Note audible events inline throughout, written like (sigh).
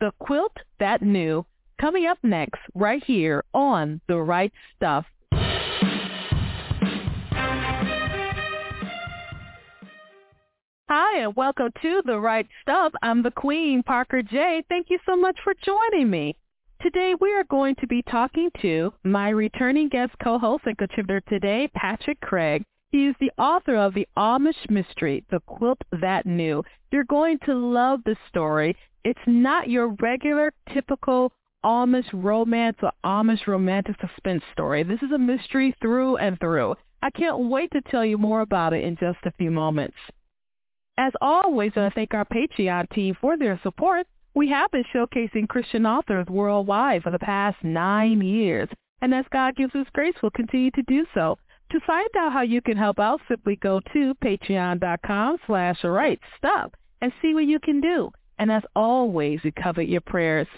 The Quilt That Knew, coming up next right here on The Write Stuff. Hi, and welcome to The Write Stuff. I'm the Queen, Parker J. Thank you so much for joining me. Today we are going to be talking to my returning guest co-host and contributor today, Patrick Craig. He is the author of The Amish Mystery, The Quilt That Knew. You're going to love the story. It's not your regular, typical Amish romance or Amish romantic suspense story. This is a mystery through and through. I can't wait to tell you more about it in just a few moments. As always, I thank our Patreon team for their support. We have been showcasing Christian authors worldwide for the past nine years, and as God gives us grace, we'll continue to do so. To find out how you can help out, simply go to patreon.com slash right stuff and see what you can do. And as always, we cover your prayers.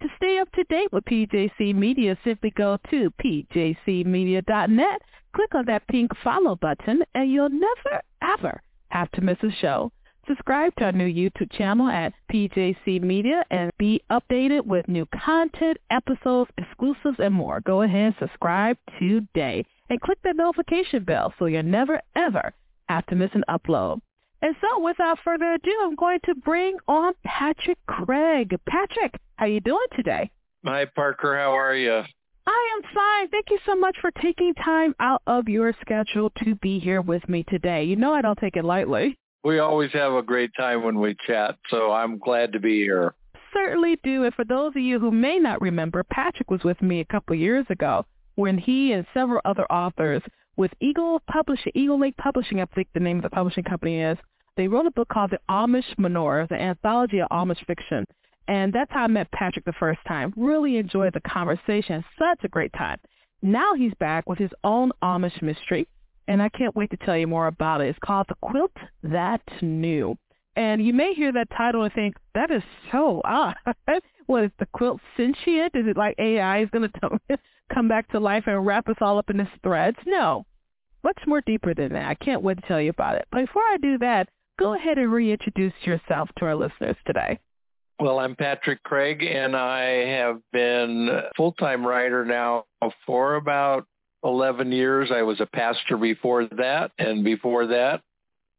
To stay up to date with PJC Media, simply go to pjcmedia.net, click on that pink follow button, and you'll never, ever have to miss a show. Subscribe to our new YouTube channel at PJC Media and be updated with new content, episodes, exclusives, and more. Go ahead and subscribe today and click that notification bell so you'll never, ever have to miss an upload. And so without further ado, I'm going to bring on Patrick Craig. Patrick, how you doing today? Hi, Parker. How are you? I am fine. Thank you so much for taking time out of your schedule to be here with me today. You know I don't take it lightly. We always have a great time when we chat, so I'm glad to be here. Certainly do. And for those of you who may not remember, Patrick was with me a couple of years ago when he and several other authors with Eagle Publishing, Eagle Lake Publishing, I think the name of the publishing company is, they wrote a book called The Amish Menorah, the anthology of Amish fiction. And that's how I met Patrick the first time. Really enjoyed the conversation. Such a great time. Now he's back with his own Amish mystery, and I can't wait to tell you more about it. It's called The Quilt That Knew. And you may hear that title and think, that is so odd. (laughs) what, is the quilt sentient? Is it like AI is going to (laughs) come back to life and wrap us all up in its threads? No. Much more deeper than that. I can't wait to tell you about it. But before I do that, go ahead and reintroduce yourself to our listeners today. Well, I'm Patrick Craig, and I have been a full-time writer now for about 11 years. I was a pastor before that, and before that,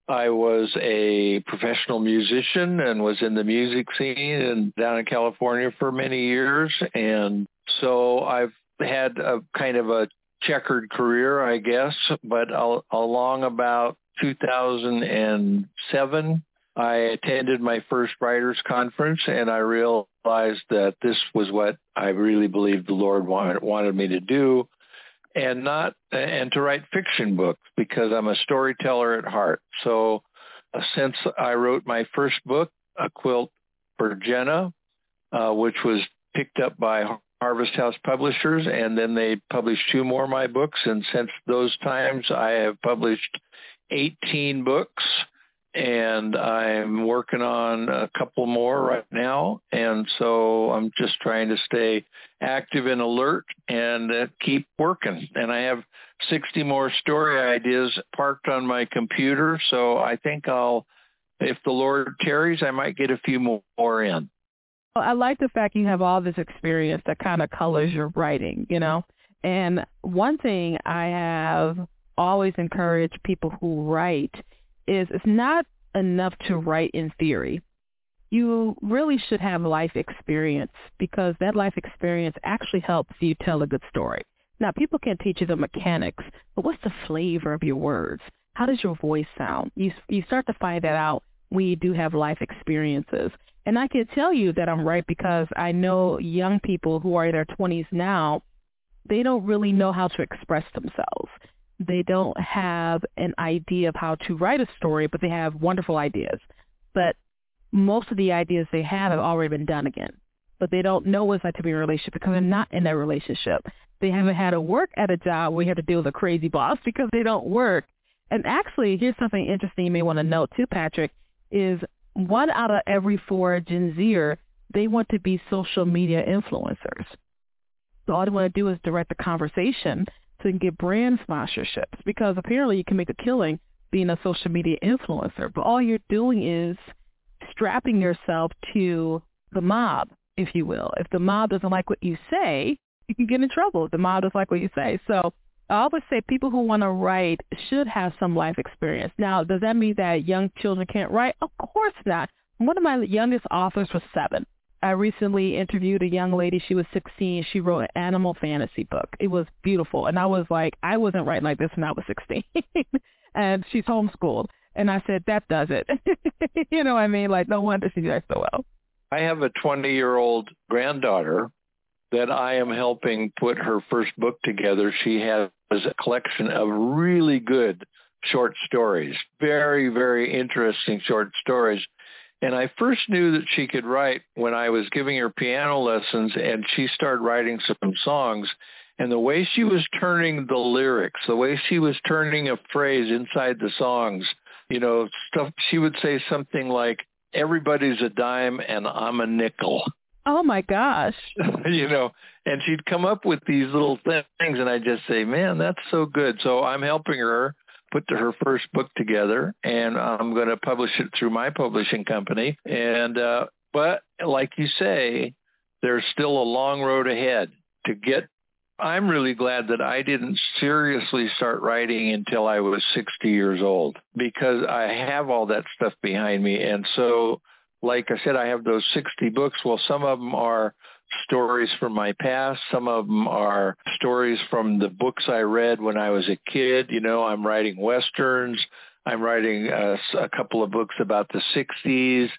I was a professional musician and was in the music scene and down in California for many years. And so I've had a kind of a checkered career, I guess, but along about 2007, I attended my first writers conference and I realized that this was what I really believed the Lord wanted, wanted me to do and not and to write fiction books because I'm a storyteller at heart. So uh, since I wrote my first book, A Quilt for Jenna, uh, which was picked up by Harvest House Publishers, and then they published two more of my books. And since those times, I have published 18 books and I'm working on a couple more right now. And so I'm just trying to stay active and alert and uh, keep working. And I have 60 more story ideas parked on my computer. So I think I'll, if the Lord carries, I might get a few more in. Well, I like the fact you have all this experience that kind of colors your writing, you know. And one thing I have always encouraged people who write is it's not enough to mm-hmm. write in theory. You really should have life experience because that life experience actually helps you tell a good story. Now, people can teach you the mechanics, but what's the flavor of your words? How does your voice sound? You you start to find that out when you do have life experiences. And I can tell you that I'm right because I know young people who are in their 20s now, they don't really know how to express themselves they don't have an idea of how to write a story, but they have wonderful ideas. But most of the ideas they have have already been done again. But they don't know what it's like to be in a relationship because they're not in that relationship. They haven't had to work at a job where you have to deal with a crazy boss (laughs) because they don't work. And actually, here's something interesting you may want to note too, Patrick, is one out of every four Gen Zer, they want to be social media influencers. So all they want to do is direct the conversation to get brand sponsorships because apparently you can make a killing being a social media influencer, but all you're doing is strapping yourself to the mob, if you will. If the mob doesn't like what you say, you can get in trouble. If the mob doesn't like what you say. So I always say people who want to write should have some life experience. Now, does that mean that young children can't write? Of course not. One of my youngest authors was seven. I recently interviewed a young lady. She was 16. She wrote an animal fantasy book. It was beautiful. And I was like, I wasn't writing like this when I was 16. (laughs) and she's homeschooled. And I said, that does it. (laughs) you know what I mean? Like, no wonder she does so well. I have a 20-year-old granddaughter that I am helping put her first book together. She has a collection of really good short stories, very, very interesting short stories. And I first knew that she could write when I was giving her piano lessons and she started writing some songs. And the way she was turning the lyrics, the way she was turning a phrase inside the songs, you know, stuff, she would say something like, everybody's a dime and I'm a nickel. Oh my gosh. (laughs) you know, and she'd come up with these little things and I'd just say, man, that's so good. So I'm helping her put her first book together, and I'm going to publish it through my publishing company. And uh, but like you say, there's still a long road ahead to get. I'm really glad that I didn't seriously start writing until I was 60 years old because I have all that stuff behind me. And so, like I said, I have those 60 books. Well, some of them are stories from my past. Some of them are stories from the books I read when I was a kid. You know, I'm writing westerns. I'm writing uh, a, a couple of books about the 60s.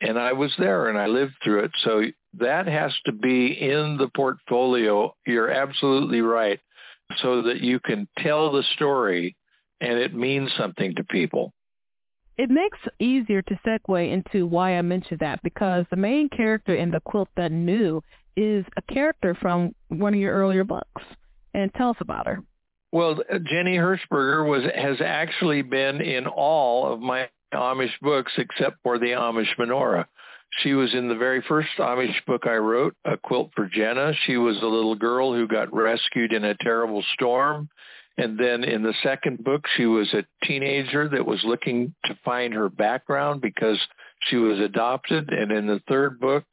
And I was there and I lived through it. So that has to be in the portfolio. You're absolutely right. So that you can tell the story and it means something to people it makes easier to segue into why I mentioned that because the main character in The Quilt That Knew is a character from one of your earlier books. And tell us about her. Well, Jenny Hershberger was has actually been in all of my Amish books except for the Amish Menorah. She was in the very first Amish book I wrote, A Quilt for Jenna. She was a little girl who got rescued in a terrible storm and then in the second book, she was a teenager that was looking to find her background because she was adopted. And in the third book,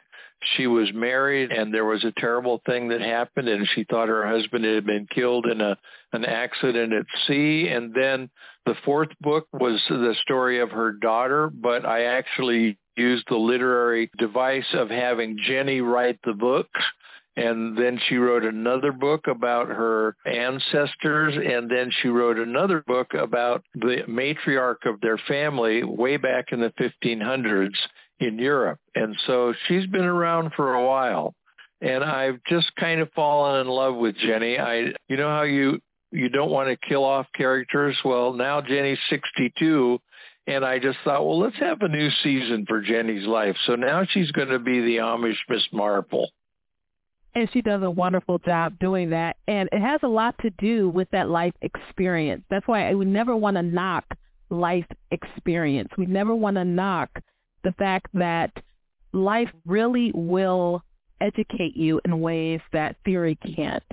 she was married and there was a terrible thing that happened and she thought her husband had been killed in a an accident at sea and then the fourth book was the story of her daughter but I actually used the literary device of having Jenny write the books and then she wrote another book about her ancestors and then she wrote another book about the matriarch of their family way back in the 1500s in Europe. And so she's been around for a while. And I've just kind of fallen in love with Jenny. I you know how you you don't want to kill off characters? Well now Jenny's 62 and I just thought, well, let's have a new season for Jenny's life. So now she's going to be the Amish Miss Marple and she does a wonderful job doing that. And it has a lot to do with that life experience. That's why I would never want to knock life experience. We never want to knock the fact that life really will educate you in ways that theory can't.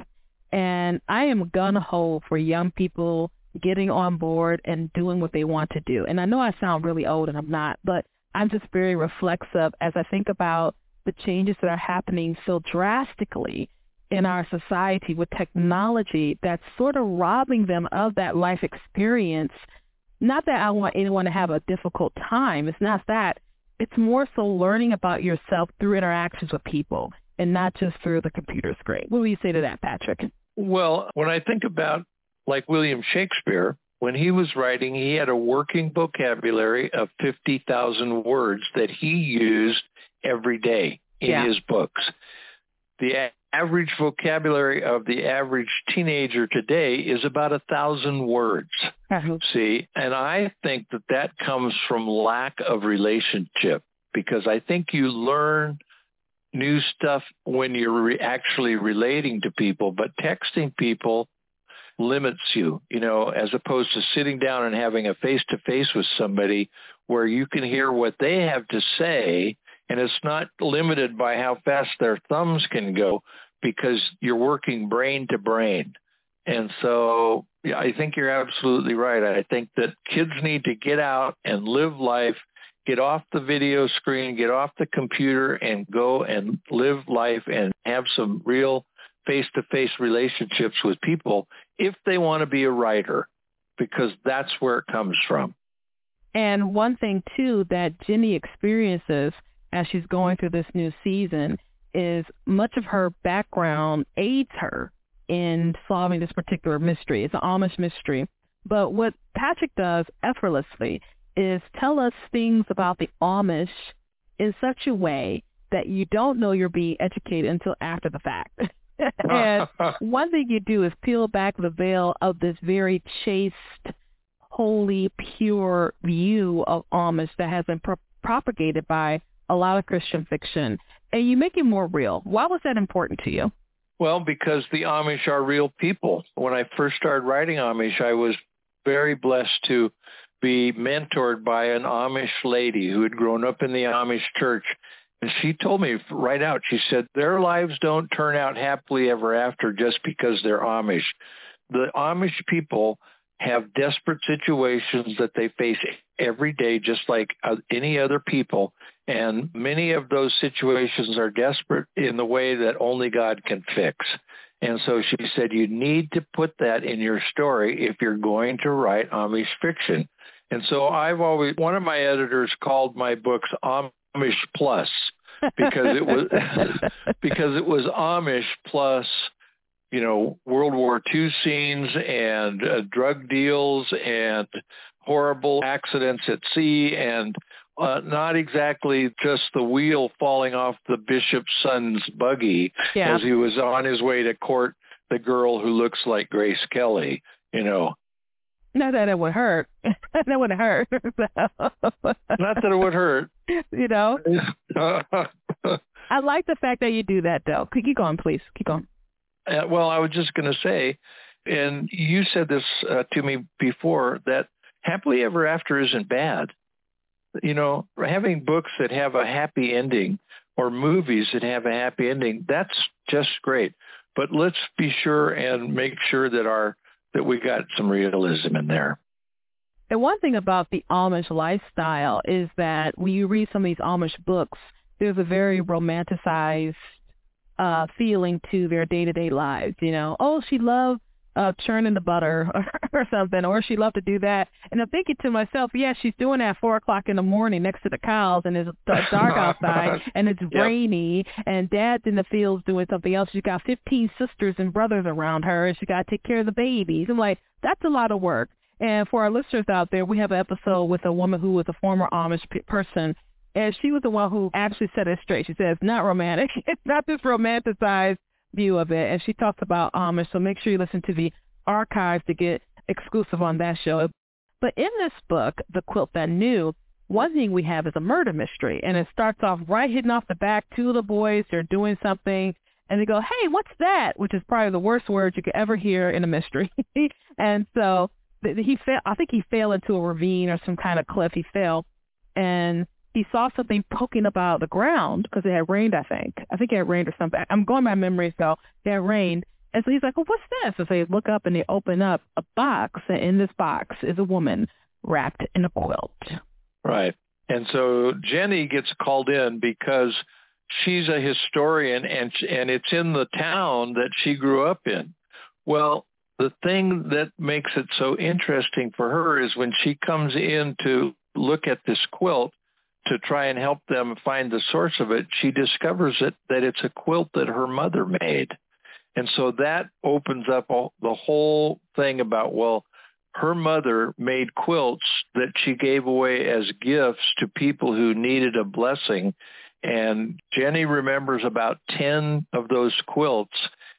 And I am gun-ho for young people getting on board and doing what they want to do. And I know I sound really old and I'm not, but I'm just very reflexive as I think about the changes that are happening so drastically in our society with technology that's sort of robbing them of that life experience. Not that I want anyone to have a difficult time. It's not that. It's more so learning about yourself through interactions with people and not just through the computer screen. What do you say to that, Patrick? Well, when I think about like William Shakespeare, when he was writing, he had a working vocabulary of 50,000 words that he used every day in yeah. his books. The average vocabulary of the average teenager today is about a thousand words. Uh-huh. See, and I think that that comes from lack of relationship because I think you learn new stuff when you're re- actually relating to people, but texting people limits you, you know, as opposed to sitting down and having a face-to-face with somebody where you can hear what they have to say and it's not limited by how fast their thumbs can go because you're working brain to brain. And so yeah, I think you're absolutely right. I think that kids need to get out and live life get off the video screen, get off the computer and go and live life and have some real face-to-face relationships with people if they want to be a writer because that's where it comes from. And one thing too that Jenny experiences as she's going through this new season is much of her background aids her in solving this particular mystery. It's an Amish mystery. But what Patrick does effortlessly is tell us things about the Amish in such a way that you don't know you're being educated until after the fact. (laughs) and (laughs) one thing you do is peel back the veil of this very chaste, holy, pure view of Amish that has been pro- propagated by a lot of Christian fiction, and you make it more real. Why was that important to you? Well, because the Amish are real people. When I first started writing Amish, I was very blessed to be mentored by an Amish lady who had grown up in the Amish church. And she told me right out, she said, their lives don't turn out happily ever after just because they're Amish. The Amish people have desperate situations that they face every day, just like uh, any other people. And many of those situations are desperate in the way that only God can fix. And so she said, you need to put that in your story if you're going to write Amish fiction. And so I've always, one of my editors called my books Amish Plus because it was, (laughs) because it was Amish plus you know, World War II scenes and uh, drug deals and horrible accidents at sea and uh, not exactly just the wheel falling off the bishop's son's buggy yeah. as he was on his way to court the girl who looks like Grace Kelly, you know. Not that it would hurt. (laughs) that would hurt. (laughs) Not that it would hurt. You know. (laughs) I like the fact that you do that, though. Keep going, please. Keep going. Uh, well, I was just going to say, and you said this uh, to me before, that happily ever after isn't bad. You know, having books that have a happy ending or movies that have a happy ending, that's just great. But let's be sure and make sure that our that we got some realism in there. And one thing about the Amish lifestyle is that when you read some of these Amish books, there's a very romanticized uh feeling to their day to day lives. You know, oh, she loved uh churning the butter or, (laughs) or something, or she loved to do that. And I'm thinking to myself, yeah, she's doing that at four o'clock in the morning next to the cows, and it's (laughs) dark outside, and it's yep. rainy, and dad's in the fields doing something else. She's got 15 sisters and brothers around her, and she got to take care of the babies. I'm like, that's a lot of work. And for our listeners out there, we have an episode with a woman who was a former Amish person and she was the one who actually set it straight. She said it's not romantic. It's (laughs) not this romanticized view of it. And she talks about um, Amish. So make sure you listen to the archives to get exclusive on that show. But in this book, The Quilt That Knew, one thing we have is a murder mystery. And it starts off right hitting off the back. Two of the boys, they're doing something. And they go, hey, what's that? Which is probably the worst words you could ever hear in a mystery. (laughs) and so he fell, I think he fell into a ravine or some kind of cliff. He fell. He saw something poking up out of the ground because it had rained, I think. I think it had rained or something. I'm going by memory, so it had rained. And so he's like, well, what's this? And so they look up and they open up a box, and in this box is a woman wrapped in a quilt. Right. And so Jenny gets called in because she's a historian and and it's in the town that she grew up in. Well, the thing that makes it so interesting for her is when she comes in to look at this quilt, to try and help them find the source of it, she discovers it, that it's a quilt that her mother made. And so that opens up the whole thing about, well, her mother made quilts that she gave away as gifts to people who needed a blessing. And Jenny remembers about 10 of those quilts.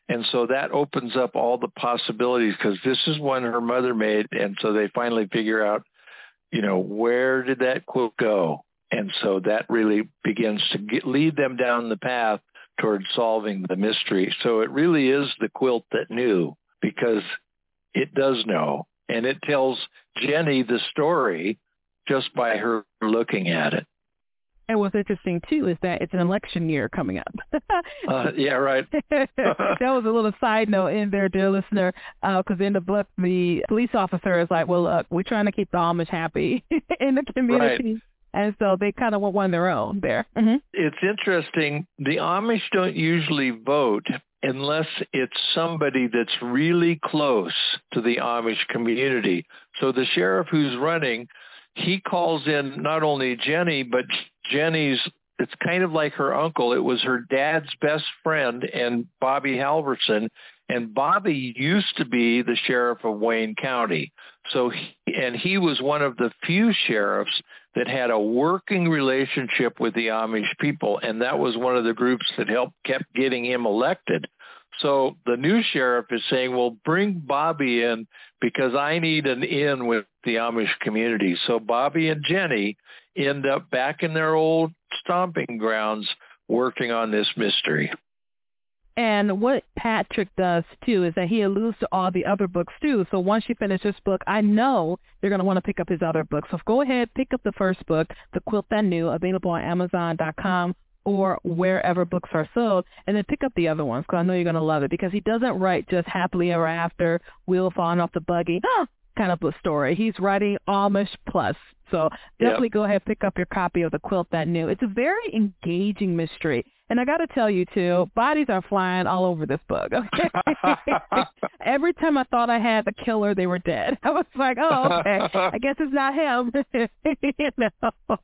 And so that opens up all the possibilities because this is one her mother made. And so they finally figure out, you know, where did that quilt go? And so that really begins to get, lead them down the path towards solving the mystery. So it really is the quilt that knew because it does know. And it tells Jenny the story just by her looking at it. And what's interesting too is that it's an election year coming up. (laughs) uh, yeah, right. (laughs) that was a little side note in there, dear listener, because uh, in the book, the police officer is like, "Well, look, we're trying to keep the Amish happy (laughs) in the community." Right and so they kind of want one of their own there. Mm-hmm. It's interesting. The Amish don't usually vote unless it's somebody that's really close to the Amish community. So the sheriff who's running, he calls in not only Jenny, but Jenny's it's kind of like her uncle. It was her dad's best friend and Bobby Halverson. And Bobby used to be the sheriff of Wayne County. So, he, and he was one of the few sheriffs that had a working relationship with the Amish people. And that was one of the groups that helped, kept getting him elected. So the new sheriff is saying, well, bring Bobby in because I need an in with the Amish community. So Bobby and Jenny end up back in their old stomping grounds working on this mystery. And what Patrick does too is that he alludes to all the other books too. So once you finish this book, I know you're going to want to pick up his other books. So go ahead, pick up the first book, The Quilt That Knew, available on Amazon.com or wherever books are sold, and then pick up the other ones because I know you're going to love it because he doesn't write just happily ever after, wheel falling off the buggy (gasps) kind of a story. He's writing Amish plus. So definitely yep. go ahead and pick up your copy of The Quilt That Knew. It's a very engaging mystery. And I got to tell you too, bodies are flying all over this book. (laughs) Okay? (laughs) Every time I thought I had the killer, they were dead. (laughs) I was like, oh, okay. I guess it's not him. you know?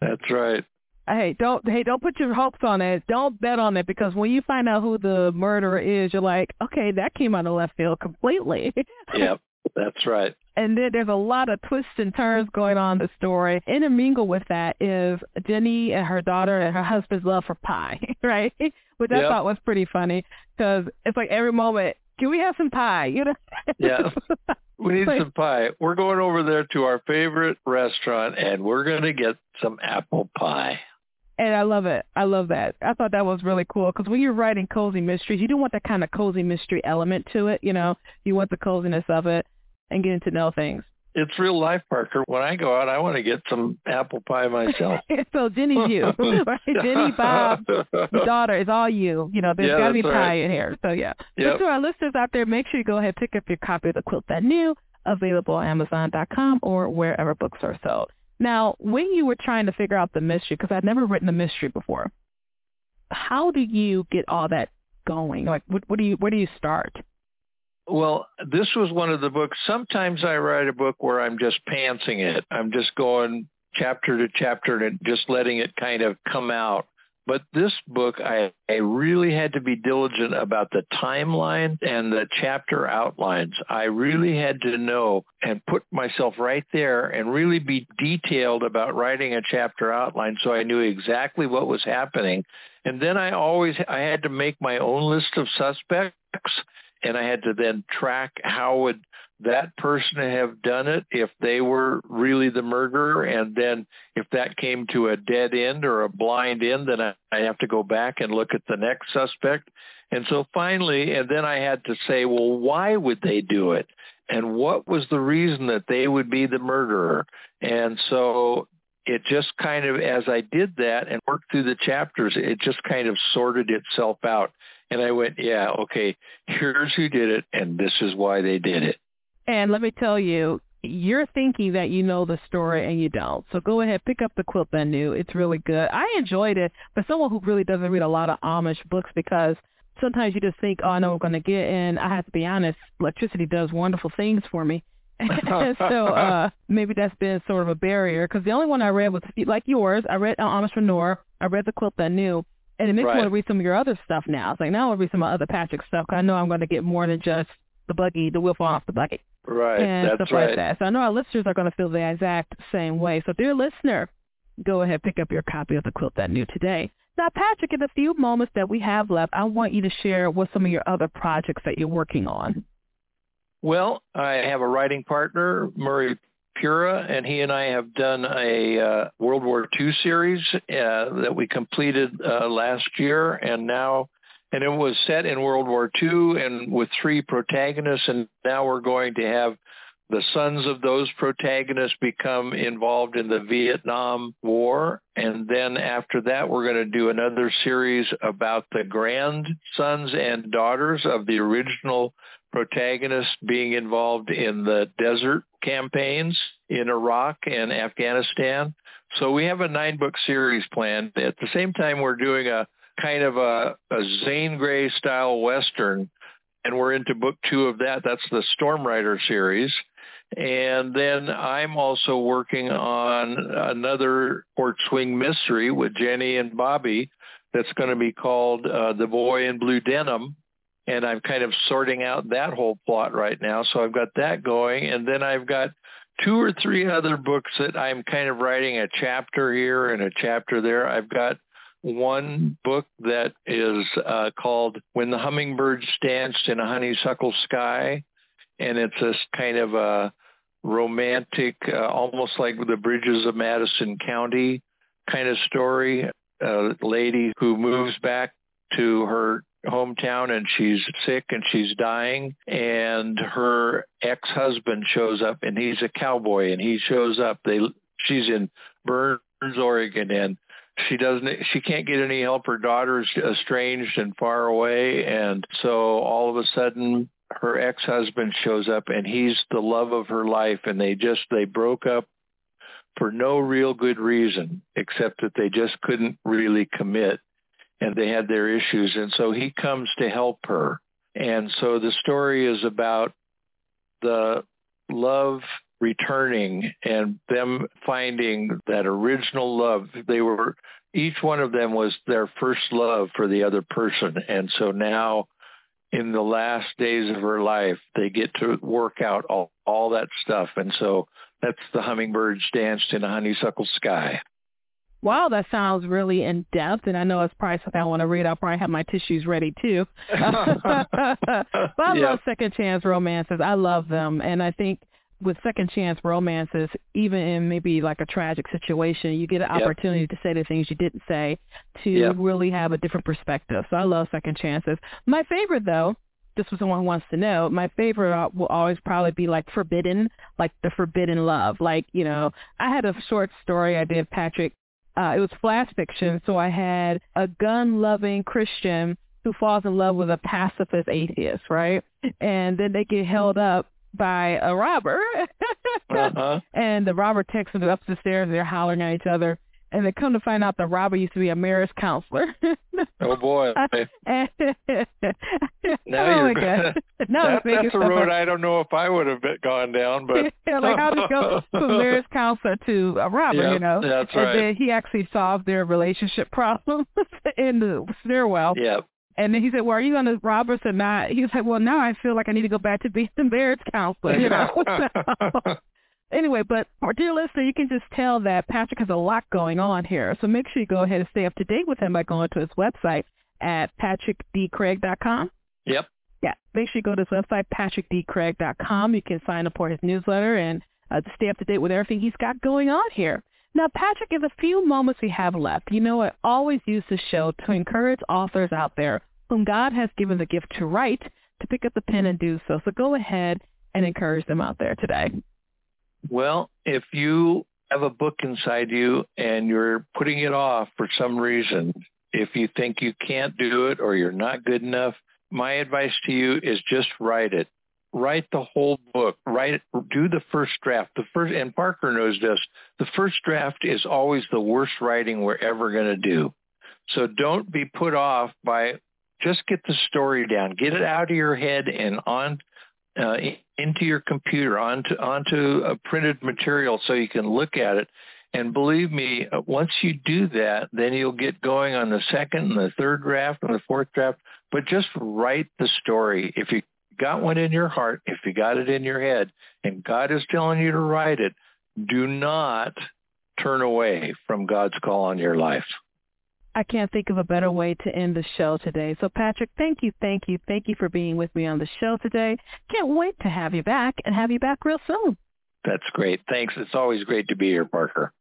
That's right. Hey, don't hey, don't put your hopes on it. Don't bet on it because when you find out who the murderer is, you're like, okay, that came out of left field completely. yep. That's right. And then there's a lot of twists and turns going on in the story. Intermingled with that is Jenny and her daughter and her husband's love for pie, (laughs) right? Which I yep. thought was pretty funny because it's like every moment, can we have some pie? You know? yeah. (laughs) We need some pie. We're going over there to our favorite restaurant and we're going to get some apple pie. And I love it. I love that. I thought that was really cool because when you're writing cozy mysteries, you do want that kind of cozy mystery element to it. You know, you want the coziness of it and getting to know things. It's real life, Parker. When I go out, I want to get some apple pie myself. (laughs) so Jenny's you, (laughs) right? Jenny, Bob, daughter is all you. You know, there's yeah, got to be pie right. in here. So yeah. Yep. So to our listeners out there, make sure you go ahead and pick up your copy of the Quilt That Knew, available on Amazon.com or wherever books are sold. Now, when you were trying to figure out the mystery, because I'd never written a mystery before, how do you get all that going? Like, what, what do you, where do you start? Well, this was one of the books. Sometimes I write a book where I'm just pantsing it. I'm just going chapter to chapter and just letting it kind of come out. But this book, I, I really had to be diligent about the timeline and the chapter outlines. I really had to know and put myself right there and really be detailed about writing a chapter outline so I knew exactly what was happening. And then I always, I had to make my own list of suspects and I had to then track how would that person have done it if they were really the murderer and then if that came to a dead end or a blind end then I, I have to go back and look at the next suspect. And so finally and then I had to say well why would they do it? And what was the reason that they would be the murderer? And so it just kind of as I did that and worked through the chapters it just kind of sorted itself out and I went, yeah, okay, here's who did it, and this is why they did it. And let me tell you, you're thinking that you know the story and you don't. So go ahead, pick up the quilt that knew. It's really good. I enjoyed it, but someone who really doesn't read a lot of Amish books because sometimes you just think, oh, I know I'm going to get. And I have to be honest, electricity does wonderful things for me. (laughs) so uh maybe that's been sort of a barrier because the only one I read was like yours. I read Amishpreneur. I read the quilt that knew, and it makes right. me want to read some of your other stuff now. It's like now I'll read some of other Patrick stuff because I know I'm going to get more than just the buggy, the wheel falling off the buggy. Right. And That's stuff right. like that. So I know our listeners are going to feel the exact same way. So dear listener, go ahead, and pick up your copy of the quilt that knew today. Now, Patrick, in the few moments that we have left, I want you to share what some of your other projects that you're working on. Well, I have a writing partner, Murray Pura, and he and I have done a uh, World War II series uh, that we completed uh, last year, and now, and it was set in World War II and with three protagonists, and now we're going to have the sons of those protagonists become involved in the Vietnam War. And then after that, we're going to do another series about the grandsons and daughters of the original protagonists being involved in the desert campaigns in Iraq and Afghanistan. So we have a nine book series planned. At the same time, we're doing a kind of a, a Zane Grey style Western, and we're into book two of that. That's the Storm Rider series. And then I'm also working on another Porch Swing mystery with Jenny and Bobby that's going to be called uh, The Boy in Blue Denim. And I'm kind of sorting out that whole plot right now. So I've got that going. And then I've got two or three other books that I'm kind of writing a chapter here and a chapter there. I've got one book that is uh, called When the Hummingbirds Danced in a Honeysuckle Sky. And it's this kind of a romantic, uh, almost like the Bridges of Madison County kind of story. A lady who moves back to her hometown and she's sick and she's dying and her ex-husband shows up and he's a cowboy and he shows up they she's in Burns Oregon and she doesn't she can't get any help. Her daughter's estranged and far away. And so all of a sudden her ex-husband shows up and he's the love of her life. And they just they broke up for no real good reason except that they just couldn't really commit and they had their issues. And so he comes to help her. And so the story is about the love returning and them finding that original love they were each one of them was their first love for the other person and so now in the last days of her life, they get to work out all, all that stuff. And so that's the hummingbirds danced in a honeysuckle sky. Wow, that sounds really in depth, and I know it's probably something I want to read. I'll probably have my tissues ready too. (laughs) (laughs) but I love second chance romances. I love them, and I think with second chance romances, even in maybe like a tragic situation, you get an yep. opportunity to say the things you didn't say to yep. really have a different perspective. So I love second chances. My favorite though, this was someone who wants to know, my favorite will always probably be like forbidden, like the forbidden love. Like, you know, I had a short story I did, Patrick. Uh, it was flash fiction. So I had a gun-loving Christian who falls in love with a pacifist atheist, right? And then they get held up by a robber. (laughs) uh-huh. And the robber takes them up the stairs. They're hollering at each other. And they come to find out the robber used to be a marriage counselor. (laughs) oh boy! (laughs) now oh you're God. No, that, that's a road I don't know if I would have gone down, but yeah, like how to go from marriage counselor to a robber, yep, you know? That's and right. then he actually solved their relationship problem in the stairwell. Yep. And then he said, well, are you going to rob us or not? He was like, well, now I feel like I need to go back to being the marriage counselor, you know? (laughs) (laughs) anyway, but our dear listener, you can just tell that Patrick has a lot going on here. So make sure you go ahead and stay up to date with him by going to his website at patrickecraig.com. Yep. Yeah, make sure you go to his website, patrickecraig.com. You can sign up for his newsletter and uh, stay up to date with everything he's got going on here. Now, Patrick, in the few moments we have left, you know I always use this show to encourage authors out there whom God has given the gift to write to pick up the pen and do so. So go ahead and encourage them out there today. Well, if you have a book inside you and you're putting it off for some reason, if you think you can't do it or you're not good enough, my advice to you is just write it write the whole book. Write do the first draft. The first and Parker knows this. The first draft is always the worst writing we're ever going to do. So don't be put off by just get the story down. Get it out of your head and on uh, into your computer, onto onto a printed material so you can look at it. And believe me, uh, once you do that, then you'll get going on the second and the third draft and the fourth draft. But just write the story. If you got one in your heart, if you got it in your head, and God is telling you to write it, do not turn away from God's call on your life. I can't think of a better way to end the show today. So Patrick, thank you, thank you, thank you for being with me on the show today. Can't wait to have you back and have you back real soon. That's great. Thanks. It's always great to be here, Parker.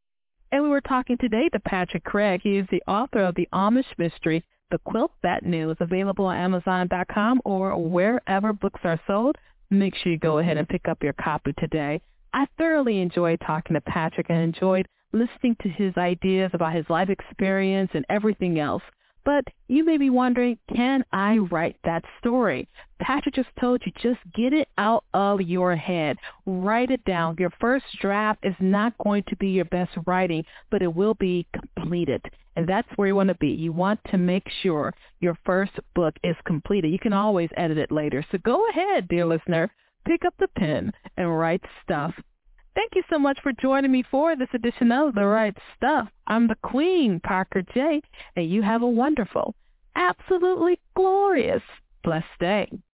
And we were talking today to Patrick Craig. He is the author of The Amish Mystery, the Quilt That News, available on Amazon.com or wherever books are sold. Make sure you go ahead and pick up your copy today. I thoroughly enjoyed talking to Patrick and enjoyed listening to his ideas about his life experience and everything else. But you may be wondering, can I write that story? Patrick just told you, just get it out of your head. Write it down. Your first draft is not going to be your best writing, but it will be completed. And that's where you want to be. You want to make sure your first book is completed. You can always edit it later. So go ahead, dear listener, pick up the pen and write stuff. Thank you so much for joining me for this edition of The Write Stuff. I'm the Queen, Parker J, and you have a wonderful, absolutely glorious, blessed day.